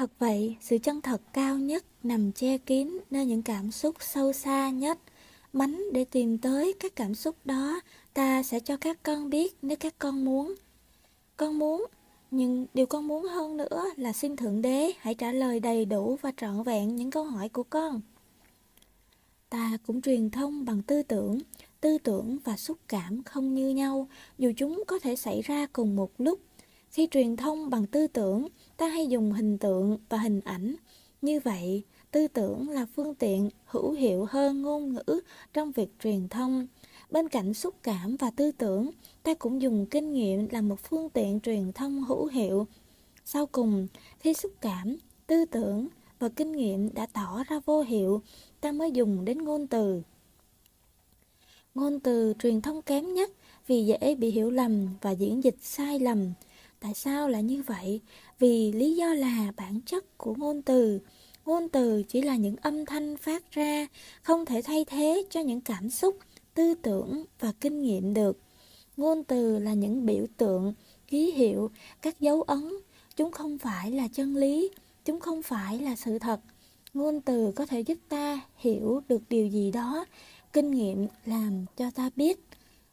Thật vậy, sự chân thật cao nhất nằm che kín nơi những cảm xúc sâu xa nhất. Mánh để tìm tới các cảm xúc đó, ta sẽ cho các con biết nếu các con muốn. Con muốn, nhưng điều con muốn hơn nữa là xin Thượng Đế hãy trả lời đầy đủ và trọn vẹn những câu hỏi của con. Ta cũng truyền thông bằng tư tưởng, tư tưởng và xúc cảm không như nhau, dù chúng có thể xảy ra cùng một lúc. Khi truyền thông bằng tư tưởng, ta hay dùng hình tượng và hình ảnh. Như vậy, tư tưởng là phương tiện hữu hiệu hơn ngôn ngữ trong việc truyền thông. Bên cạnh xúc cảm và tư tưởng, ta cũng dùng kinh nghiệm là một phương tiện truyền thông hữu hiệu. Sau cùng, khi xúc cảm, tư tưởng và kinh nghiệm đã tỏ ra vô hiệu, ta mới dùng đến ngôn từ. Ngôn từ truyền thông kém nhất vì dễ bị hiểu lầm và diễn dịch sai lầm. Tại sao lại như vậy? Vì lý do là bản chất của ngôn từ. Ngôn từ chỉ là những âm thanh phát ra, không thể thay thế cho những cảm xúc, tư tưởng và kinh nghiệm được. Ngôn từ là những biểu tượng, ký hiệu, các dấu ấn. Chúng không phải là chân lý, chúng không phải là sự thật. Ngôn từ có thể giúp ta hiểu được điều gì đó, kinh nghiệm làm cho ta biết.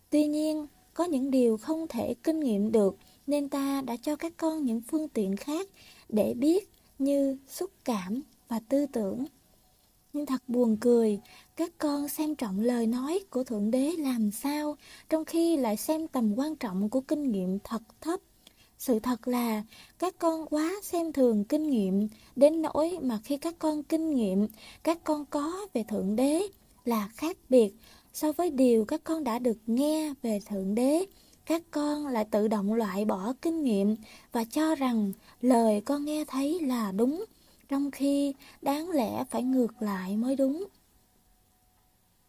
Tuy nhiên, có những điều không thể kinh nghiệm được nên ta đã cho các con những phương tiện khác để biết như xúc cảm và tư tưởng. Nhưng thật buồn cười, các con xem trọng lời nói của Thượng Đế làm sao, trong khi lại xem tầm quan trọng của kinh nghiệm thật thấp. Sự thật là các con quá xem thường kinh nghiệm, đến nỗi mà khi các con kinh nghiệm, các con có về Thượng Đế là khác biệt so với điều các con đã được nghe về Thượng Đế các con lại tự động loại bỏ kinh nghiệm và cho rằng lời con nghe thấy là đúng, trong khi đáng lẽ phải ngược lại mới đúng.